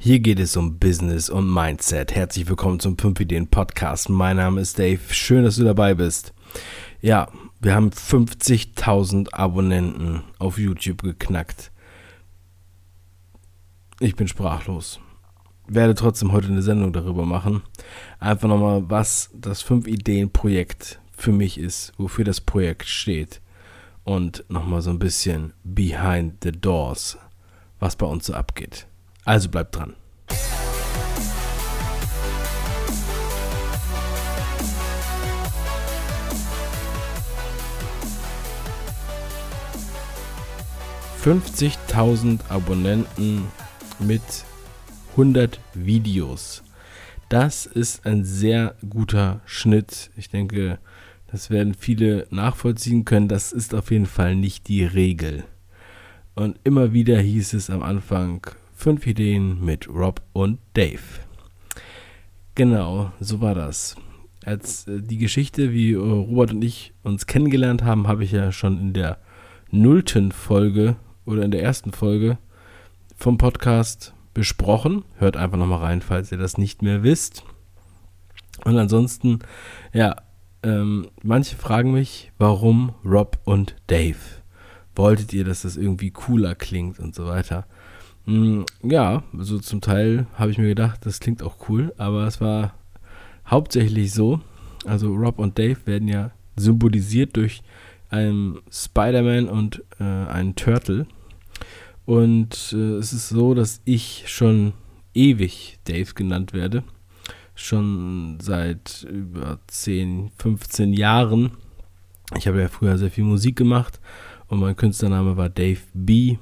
Hier geht es um Business und Mindset. Herzlich willkommen zum 5 Ideen Podcast. Mein Name ist Dave. Schön, dass du dabei bist. Ja, wir haben 50.000 Abonnenten auf YouTube geknackt. Ich bin sprachlos. Werde trotzdem heute eine Sendung darüber machen. Einfach nochmal, was das 5 Ideen Projekt für mich ist, wofür das Projekt steht. Und nochmal so ein bisschen behind the doors, was bei uns so abgeht. Also bleibt dran. Fünfzigtausend Abonnenten mit 100 Videos. Das ist ein sehr guter Schnitt. Ich denke, das werden viele nachvollziehen können. Das ist auf jeden Fall nicht die Regel. Und immer wieder hieß es am Anfang, fünf Ideen mit Rob und Dave. Genau, so war das. Als äh, die Geschichte, wie äh, Robert und ich uns kennengelernt haben, habe ich ja schon in der nullten Folge oder in der ersten Folge vom Podcast besprochen. Hört einfach nochmal rein, falls ihr das nicht mehr wisst. Und ansonsten, ja, ähm, manche fragen mich, warum Rob und Dave? Wolltet ihr, dass das irgendwie cooler klingt und so weiter? Hm, ja, also zum Teil habe ich mir gedacht, das klingt auch cool, aber es war hauptsächlich so. Also Rob und Dave werden ja symbolisiert durch einen Spider-Man und äh, einen Turtle. Und äh, es ist so, dass ich schon ewig Dave genannt werde. Schon seit über 10, 15 Jahren. Ich habe ja früher sehr viel Musik gemacht und mein Künstlername war Dave B.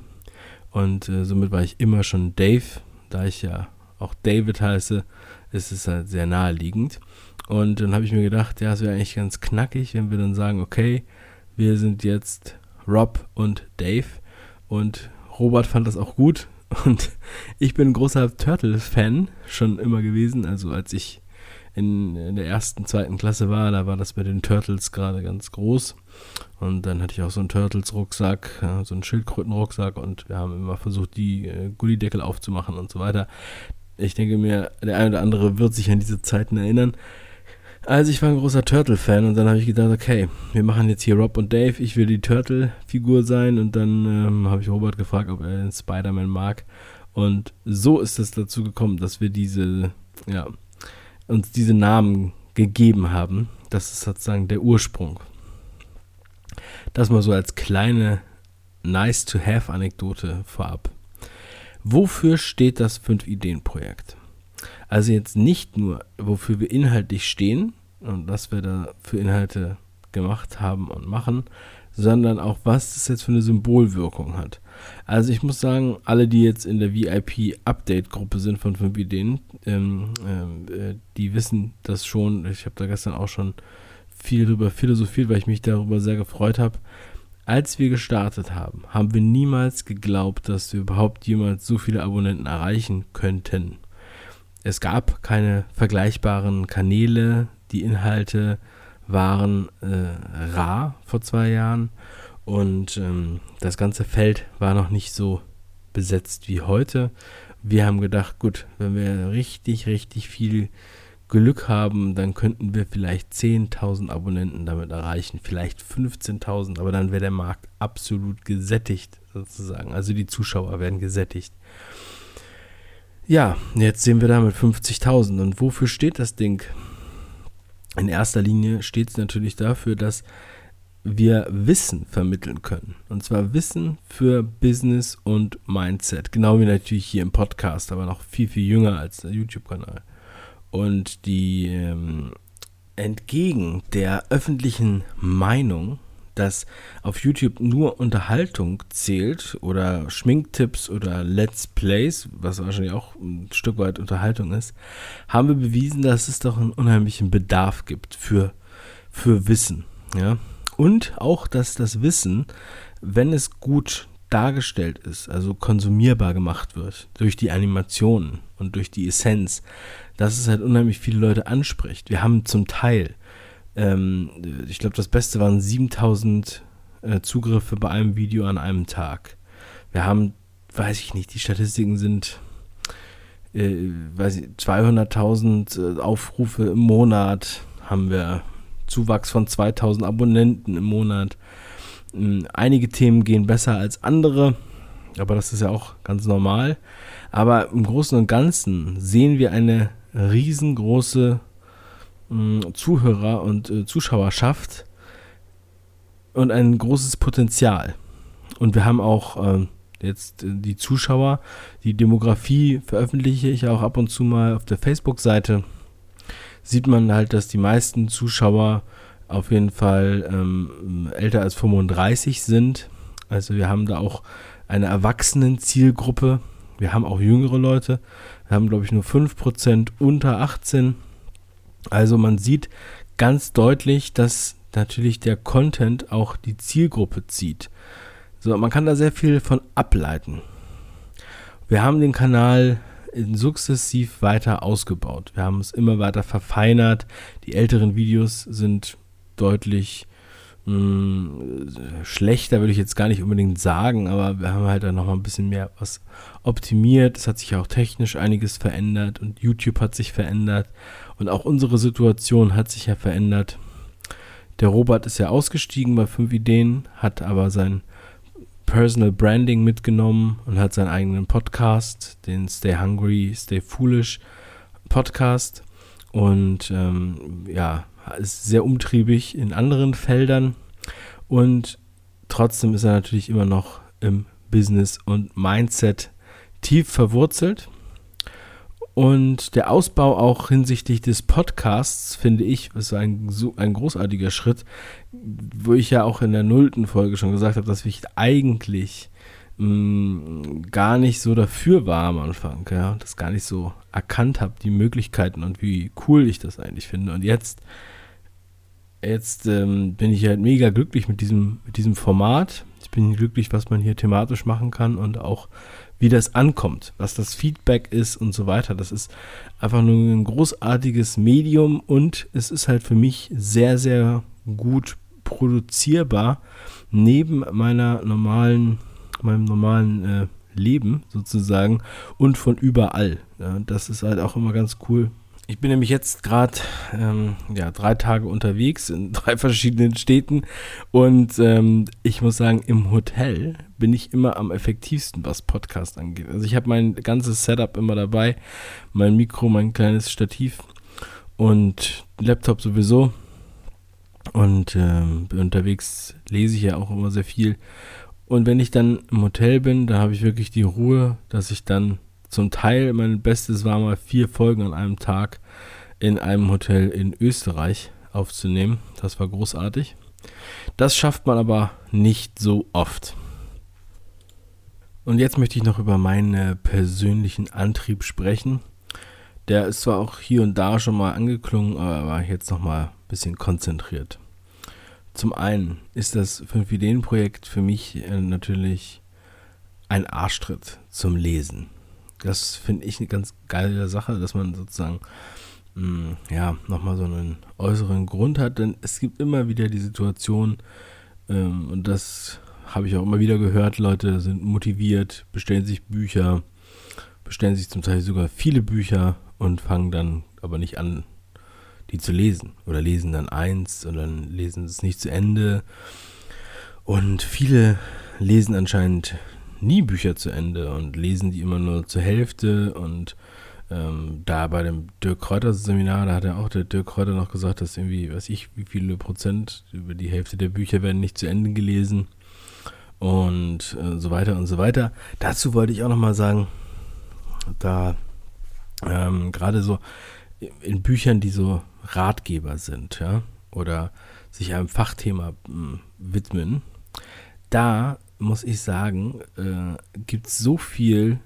Und äh, somit war ich immer schon Dave. Da ich ja auch David heiße, ist es halt sehr naheliegend. Und dann habe ich mir gedacht, ja, es wäre eigentlich ganz knackig, wenn wir dann sagen, okay, wir sind jetzt Rob und Dave. Und Robert fand das auch gut. Und ich bin großer Turtle-Fan schon immer gewesen. Also als ich in, in, der ersten, zweiten Klasse war, da war das mit den Turtles gerade ganz groß. Und dann hatte ich auch so einen Turtles-Rucksack, so einen Schildkröten-Rucksack und wir haben immer versucht, die äh, Gullideckel aufzumachen und so weiter. Ich denke mir, der eine oder andere wird sich an diese Zeiten erinnern. Also ich war ein großer Turtle-Fan und dann habe ich gedacht, okay, wir machen jetzt hier Rob und Dave, ich will die Turtle-Figur sein und dann ähm, habe ich Robert gefragt, ob er den Spider-Man mag. Und so ist es dazu gekommen, dass wir diese, ja, uns diese Namen gegeben haben. Das ist sozusagen der Ursprung. Das mal so als kleine Nice-to-Have-Anekdote vorab. Wofür steht das 5-Ideen-Projekt? Also jetzt nicht nur, wofür wir inhaltlich stehen und was wir da für Inhalte gemacht haben und machen, sondern auch, was das jetzt für eine Symbolwirkung hat. Also ich muss sagen, alle, die jetzt in der VIP-Update-Gruppe sind von 5 Ideen, ähm, äh, die wissen das schon. Ich habe da gestern auch schon viel darüber philosophiert, weil ich mich darüber sehr gefreut habe. Als wir gestartet haben, haben wir niemals geglaubt, dass wir überhaupt jemals so viele Abonnenten erreichen könnten. Es gab keine vergleichbaren Kanäle, die Inhalte waren äh, rar vor zwei Jahren und ähm, das ganze Feld war noch nicht so besetzt wie heute. Wir haben gedacht, gut, wenn wir richtig, richtig viel Glück haben, dann könnten wir vielleicht 10.000 Abonnenten damit erreichen, vielleicht 15.000, aber dann wäre der Markt absolut gesättigt sozusagen. Also die Zuschauer werden gesättigt. Ja, jetzt sehen wir da mit 50.000. Und wofür steht das Ding? In erster Linie steht es natürlich dafür, dass wir Wissen vermitteln können. Und zwar Wissen für Business und Mindset. Genau wie natürlich hier im Podcast, aber noch viel, viel jünger als der YouTube-Kanal. Und die ähm, entgegen der öffentlichen Meinung dass auf YouTube nur Unterhaltung zählt oder Schminktipps oder Let's Plays, was wahrscheinlich auch ein Stück weit Unterhaltung ist, haben wir bewiesen, dass es doch einen unheimlichen Bedarf gibt für, für Wissen. Ja? Und auch, dass das Wissen, wenn es gut dargestellt ist, also konsumierbar gemacht wird durch die Animationen und durch die Essenz, dass es halt unheimlich viele Leute anspricht. Wir haben zum Teil ähm, ich glaube, das Beste waren 7000 äh, Zugriffe bei einem Video an einem Tag. Wir haben, weiß ich nicht, die Statistiken sind äh, 200.000 äh, Aufrufe im Monat, haben wir Zuwachs von 2000 Abonnenten im Monat. Ähm, einige Themen gehen besser als andere, aber das ist ja auch ganz normal. Aber im Großen und Ganzen sehen wir eine riesengroße äh, Zuhörer- und äh, Zuschauerschaft und ein großes Potenzial. Und wir haben auch äh, jetzt äh, die Zuschauer, die Demografie veröffentliche ich auch ab und zu mal auf der Facebook-Seite. Sieht man halt, dass die meisten Zuschauer auf jeden Fall ähm, älter als 35 sind. Also wir haben da auch eine Erwachsenen-Zielgruppe. Wir haben auch jüngere Leute. Wir haben, glaube ich, nur 5% unter 18. Also man sieht ganz deutlich, dass natürlich der Content auch die Zielgruppe zieht. So, man kann da sehr viel von ableiten. Wir haben den Kanal sukzessiv weiter ausgebaut. Wir haben es immer weiter verfeinert. Die älteren Videos sind deutlich mh, hm, schlechter, würde ich jetzt gar nicht unbedingt sagen, aber wir haben halt dann nochmal ein bisschen mehr was optimiert. Es hat sich auch technisch einiges verändert und YouTube hat sich verändert und auch unsere Situation hat sich ja verändert. Der Robert ist ja ausgestiegen bei 5 Ideen, hat aber sein Personal Branding mitgenommen und hat seinen eigenen Podcast, den Stay Hungry, Stay Foolish Podcast. Und ähm, ja, ist sehr umtriebig in anderen Feldern. Und trotzdem ist er natürlich immer noch im Business und Mindset tief verwurzelt. Und der Ausbau auch hinsichtlich des Podcasts, finde ich, ist ein, so ein großartiger Schritt, wo ich ja auch in der nullten Folge schon gesagt habe, dass ich eigentlich mh, mm, gar nicht so dafür war am Anfang, ja, das gar nicht so erkannt habe, die Möglichkeiten und wie cool ich das eigentlich finde. Und jetzt, jetzt ähm, bin ich halt mega glücklich mit diesem, mit diesem Format. Ich bin glücklich, was man hier thematisch machen kann und auch wie das ankommt, was das Feedback ist und so weiter. Das ist einfach nur ein großartiges Medium und es ist halt für mich sehr, sehr gut produzierbar neben meiner normalen, meinem normalen äh, Leben sozusagen und von überall. Ja, das ist halt auch immer ganz cool, ich bin nämlich jetzt gerade ähm, ja, drei Tage unterwegs in drei verschiedenen Städten und ähm, ich muss sagen, im Hotel bin ich immer am effektivsten, was Podcast angeht. Also ich habe mein ganzes Setup immer dabei, mein Mikro, mein kleines Stativ und Laptop sowieso. Und ähm, unterwegs lese ich ja auch immer sehr viel. Und wenn ich dann im Hotel bin, da habe ich wirklich die Ruhe, dass ich dann zum Teil, mein Bestes war mal vier Folgen an einem Tag in einem Hotel in Österreich aufzunehmen. Das war großartig. Das schafft man aber nicht so oft. Und jetzt möchte ich noch über meinen persönlichen Antrieb sprechen. Der ist zwar auch hier und da schon mal angeklungen, aber jetzt noch mal ein bisschen konzentriert. Zum einen ist das 5-Ideen-Projekt für mich äh, natürlich ein Arschtritt zum Lesen. Das finde ich eine ganz geile Sache, dass man sozusagen mh, mm, ja nochmal so einen äußeren Grund hat, denn es gibt immer wieder die Situation, ähm, und das habe ich auch immer wieder gehört, Leute sind motiviert, bestellen sich Bücher, bestellen sich zum Teil sogar viele Bücher und fangen dann aber nicht an, die zu lesen. Oder lesen dann eins und dann lesen es nicht zu Ende. Und viele lesen anscheinend nie Bücher zu Ende und lesen die immer nur zur Hälfte und ähm, da bei dem Dirk Kräuter Seminar, da hat er auch der Dirk Kräuter noch gesagt, dass irgendwie, weiß ich, wie viele Prozent, über die Hälfte der Bücher werden nicht zu Ende gelesen und äh, so weiter und so weiter. Dazu wollte ich auch nochmal sagen, da ähm, gerade so in Büchern, die so Ratgeber sind, ja, oder sich einem Fachthema mh, hm, widmen, da muss ich sagen, äh, gibt es so viel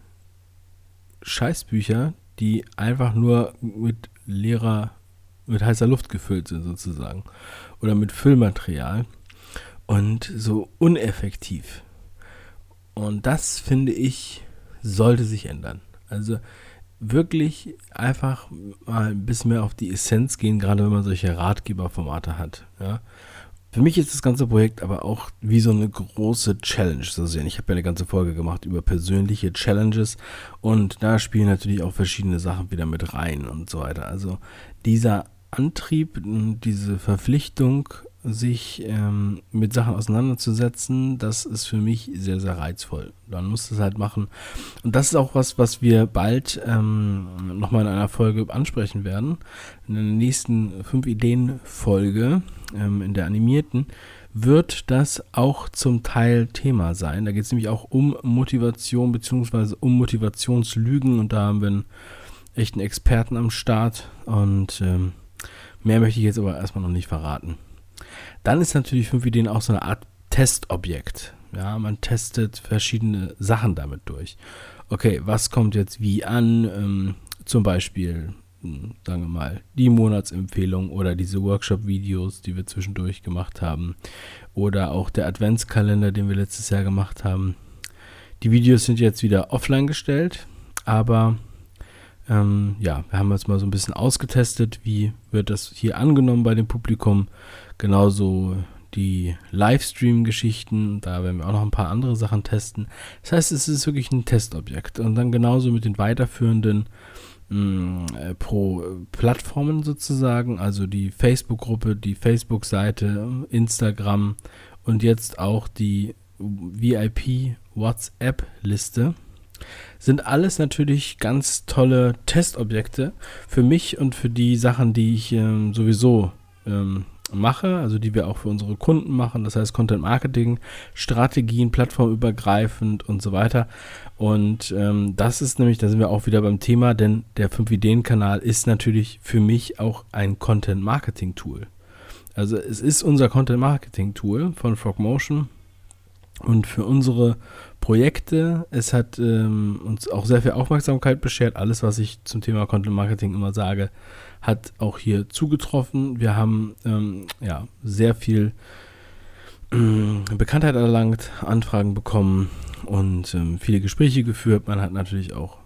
Scheißbücher, die einfach nur mit leerer, mit heißer Luft gefüllt sind sozusagen. Oder mit Füllmaterial und so uneffektiv. Und das finde ich, sollte sich ändern. Also wirklich einfach mal ein bisschen mehr auf die Essenz gehen, gerade wenn man solche Ratgeberformate hat. Ja? Für mich ist das ganze Projekt aber auch wie so eine große Challenge zu sehen. Ich habe ja eine ganze Folge gemacht über persönliche Challenges und da spielen natürlich auch verschiedene Sachen wieder mit rein und so weiter. Also dieser Antrieb, diese Verpflichtung, sich ähm, mit Sachen auseinanderzusetzen, das ist für mich sehr, sehr reizvoll. Man muss das halt machen. Und das ist auch was, was wir bald ähm, nochmal in einer Folge ansprechen werden. In der nächsten 5 Ideen-Folge, ähm, in der animierten, wird das auch zum Teil Thema sein. Da geht es nämlich auch um Motivation bzw. um Motivationslügen und da haben wir einen echten Experten am Start und ähm, mehr möchte ich jetzt aber erstmal noch nicht verraten. Dann ist natürlich 5 Ideen auch so eine Art Testobjekt. Ja, man testet verschiedene Sachen damit durch. Okay, was kommt jetzt wie an? Ähm, zum Beispiel, hm, sagen wir mal, die Monatsempfehlung oder diese Workshop-Videos, die wir zwischendurch gemacht haben. Oder auch der Adventskalender, den wir letztes Jahr gemacht haben. Die Videos sind jetzt wieder offline gestellt, aber ähm, ja, wir haben jetzt mal so ein bisschen ausgetestet, wie wird das hier angenommen bei dem Publikum. Genauso die Livestream-Geschichten, da werden wir auch noch ein paar andere Sachen testen. Das heißt, es ist wirklich ein Testobjekt. Und dann genauso mit den weiterführenden mh, mm, äh, pro Plattformen sozusagen, also die Facebook-Gruppe, die Facebook-Seite, Instagram und jetzt auch die VIP WhatsApp-Liste sind alles natürlich ganz tolle Testobjekte für mich und für die Sachen, die ich ähm, sowieso ähm, mache, also die wir auch für unsere Kunden machen, das heißt Content Marketing, Strategien, plattformübergreifend und so weiter. Und ähm, das ist nämlich, da sind wir auch wieder beim Thema, denn der 5-Ideen-Kanal ist natürlich für mich auch ein Content Marketing Tool. Also es ist unser Content Marketing Tool von Frogmotion und für unsere Projekte, es hat ähm, uns auch sehr viel Aufmerksamkeit beschert. Alles, was ich zum Thema Content Marketing immer sage, hat auch hier zugetroffen. Wir haben ähm, ja, sehr viel ähm, Bekanntheit erlangt, Anfragen bekommen und ähm, viele Gespräche geführt. Man hat natürlich auch,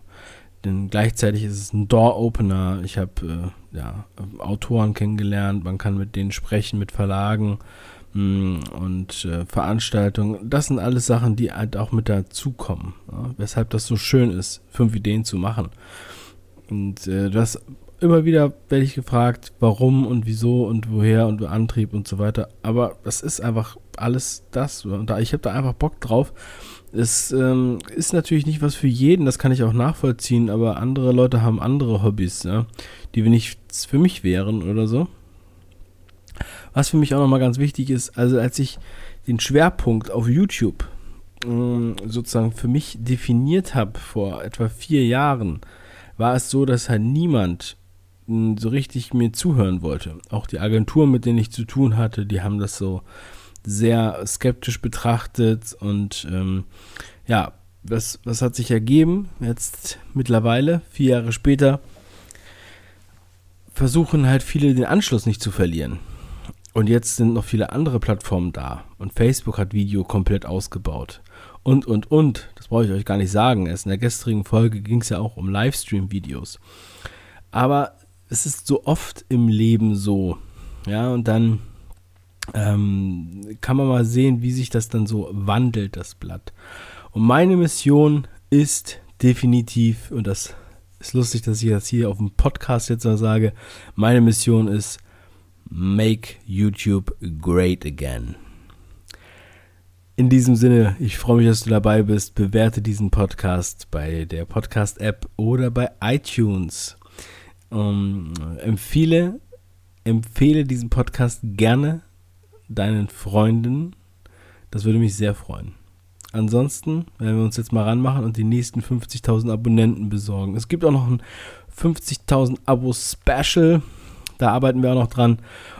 denn gleichzeitig ist es ein Door-Opener. Ich habe äh, ja, Autoren kennengelernt, man kann mit denen sprechen, mit Verlagen und äh, Veranstaltungen. Das sind alles Sachen, die halt auch mit dazukommen. Ja? Weshalb das so schön ist, fünf Ideen zu machen. Und äh, das immer wieder werde ich gefragt, warum und wieso und woher und Antrieb und so weiter. Aber das ist einfach alles das. Und da, ich habe da einfach Bock drauf. Es ähm, ist natürlich nicht was für jeden, das kann ich auch nachvollziehen, aber andere Leute haben andere Hobbys, ja, die nichts für mich wären oder so. Was für mich auch nochmal ganz wichtig ist, also als ich den Schwerpunkt auf YouTube ähm, sozusagen für mich definiert habe vor etwa vier Jahren, war es so, dass halt niemand so richtig mir zuhören wollte. Auch die Agenturen, mit denen ich zu tun hatte, die haben das so sehr skeptisch betrachtet und ähm, ja, was, was hat sich ergeben? Jetzt mittlerweile, vier Jahre später, versuchen halt viele den Anschluss nicht zu verlieren. Und jetzt sind noch viele andere Plattformen da. Und Facebook hat Video komplett ausgebaut. Und, und, und. Das brauche ich euch gar nicht sagen. Erst in der gestrigen Folge ging es ja auch um Livestream-Videos. Aber es ist so oft im Leben so. Ja, und dann ähm, kann man mal sehen, wie sich das dann so wandelt, das Blatt. Und meine Mission ist definitiv, und das ist lustig, dass ich das hier auf dem Podcast jetzt mal sage, meine Mission ist, make YouTube great again. In diesem Sinne, ich freue mich, dass du dabei bist. Bewerte diesen Podcast bei der Podcast-App oder bei iTunes. Ähm, empfehle, empfehle diesen Podcast gerne deinen Freunden. Das würde mich sehr freuen. Ansonsten werden wir uns jetzt mal ranmachen und die nächsten 50.000 Abonnenten besorgen. Es gibt auch noch ein 50.000 Abo-Special. Da arbeiten wir auch noch dran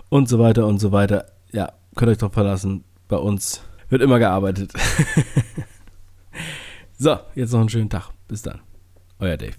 und so weiter und so weiter. Ja, könnt euch drauf verlassen. Bei uns wird immer gearbeitet. so, jetzt noch einen schönen Tag. Bis dann. Euer Dave.